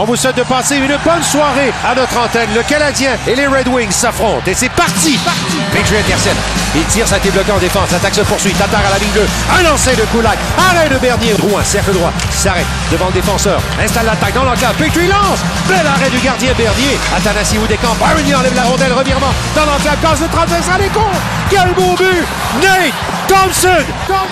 On vous souhaite de passer une bonne soirée à notre antenne. Le Canadien et les Red Wings s'affrontent et c'est parti! Parti! Petrie intercepte. Il tire, ça a été bloqué en défense. L'attaque se poursuit. Tatar à la ligne 2. Un lancer de Kulak. Arrêt de Bernier. Drouin, cercle droit. S'arrête devant le défenseur. Installe l'attaque dans l'enclave. Petrie lance. Bel arrêt du gardien Bernier. Athanasi décamp. Byron enlève la rondelle. Revirement dans l'enclave. Passe de 35 ça les comptes. Quel beau but! Nate Thompson!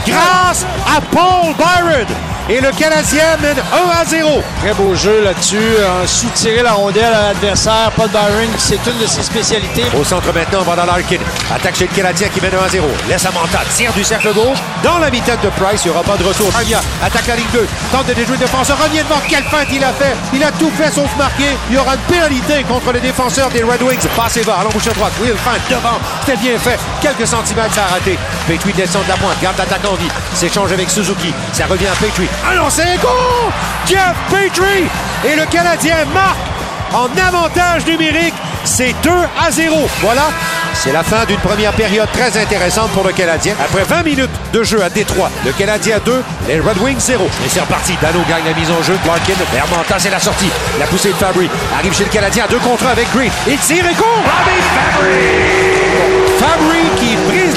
Grâce à Paul Byron. Et le Canadien mène 1 à 0. Très beau jeu là-dessus. Un soutirer la rondelle à l'adversaire. Paul Byron, c'est une de ses spécialités. Au centre maintenant, va dans Larkin. Attaque chez le Canadien qui mène 1 à 0. Laisse à Manta, tire du cercle gauche. Dans la mitaine de Price, il n'y aura pas de retour. Rania attaque la ligne 2. Tente de déjouer le défenseur. Revient devant. Quelle feinte il a fait. Il a tout fait sauf marquer. Il y aura une pénalité contre les défenseurs des Red Wings. Passez bas, à l'embouchure droite. Will feinte devant. C'était bien fait. Quelques centimètres, ça a raté. Petrie descend de la pointe. Garde l'attaque en vie. S'échange avec Suzuki. Ça revient à Petrie. Un lancer, goal! Jeff Petrie! Et le Canadien marque en avantage numérique. C'est 2 à 0. Voilà, c'est la fin d'une première période très intéressante pour le Canadien. Après 20 minutes de jeu à Détroit, le Canadien 2, les Red Wings 0. Et c'est reparti. Dano gagne la mise en jeu. Larkin, Vermanta, c'est la sortie. La poussée de Fabry arrive chez le Canadien à deux contre un avec Green. Il tire et court. Fabry qui brise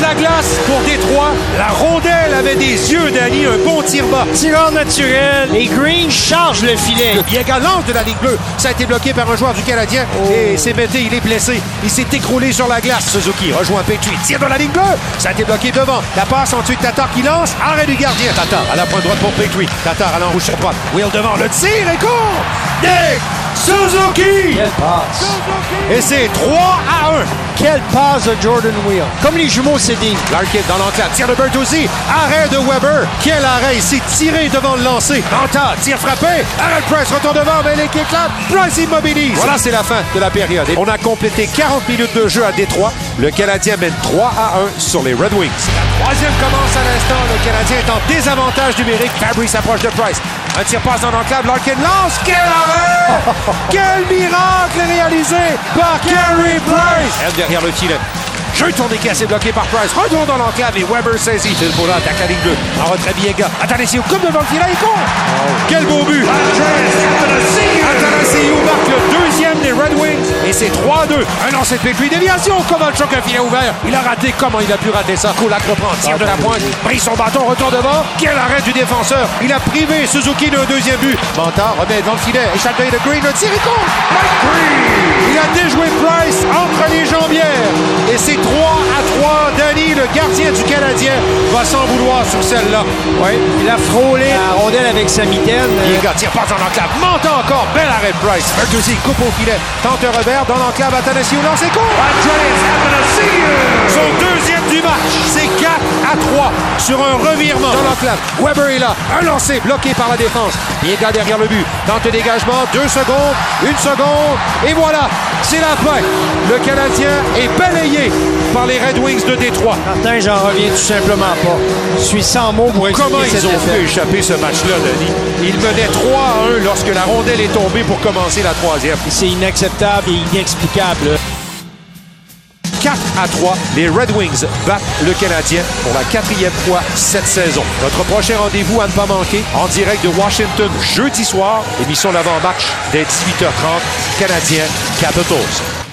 la glace pour Détroit. La rondelle avait des yeux, Danny. Un bon tir bas. Tireur naturel. Et Green charge le filet. Le bien galant de la Ligue bleue. Ça a été bloqué par un joueur du Canadien. Et c'est Mété, il est blessé. Il s'est écroulé sur la glace. Suzuki rejoint Petrie. Tire dans la Ligue bleue. Ça a été bloqué devant. La passe ensuite Tatar qui lance. Arrêt du gardien. Tatar à la pointe droite pour Petrie. Tatar à l'enrouge sur droite. Will devant. Le tir et court. Suzuki. Quelle passe. Et c'est 3 à 1. Quelle passe de Jordan Wheel. Comme les jumeaux Cédine. Larkin dans l'enclave, tire de Bertuzzi, arrêt de Weber. Quel arrêt, s'est tiré devant le lancer. Manta, tir frappé, arrêt de Price, retourne devant, mais l'équipe éclate. Price immobilise. Voilà, c'est la fin de la période. Et on a complété 40 minutes de jeu à Détroit. Le Canadien mène 3 à 1 sur les Red Wings. La troisième commence à l'instant. Le Canadien est en désavantage numérique. Fabry s'approche de Price. Un tir passe dans l'enclave. Larkin lance. Quel arrêt! Quel miracle réalisé par Carey Price! Elle derrière le filet. Jeu tourné cassé bloqué par Price. Retour dans l'enclave et Weber saisit. C'est pour là, attaque la ligne 2. En retrait Biega. Atanasiou comme devant le filet, il court. Quel beau but! Et c'est 3-2. Un lancer de Petrie, déviation. Kovalchuk, un filet ouvert. Il a raté. Comment il a pu rater ça? Kulak reprend, tire de la pointe, brise son bâton, retour devant. Quel arrêt du défenseur. Il a privé Suzuki d'un deuxième but. Manta remet dans le filet. Échappe de Green, le tir. Mike Green! Il a déjoué Price entre les jambières. Et c'est 3 à 3. Danny, le gardien du Canadien, va s'en vouloir sur celle-là. Oui. Il a frôlé la rondelle avec sa mitaine. Biega tire passe dans l'enclave. Monte encore. Bel arrêt de Price. Bertuzzi coupe au filet. Tente revers dans l'enclave. Athanasiou lance et court. Son sur un revirement dans l'enclave. Weber est là. Un lancé bloqué par la défense. Biega derrière le but. Tente le dégagement. Deux secondes. Une seconde. Et voilà. C'est la fin. Le Canadien est balayé par les Red Wings de Détroit. Martin, j'en reviens tout simplement pas. Je suis sans mots pour expliquer Comment ils ont fait échapper ce match-là, Denis? Ils menaient 3 à 1 lorsque la rondelle est tombée pour commencer la troisième. C'est inacceptable et inexplicable. 4 à 3, les Red Wings battent le Canadien pour la quatrième fois cette saison. Notre prochain rendez-vous à ne pas manquer, en direct de Washington, jeudi soir, émission d'avant-match dès 18h30, Canadien Capitals.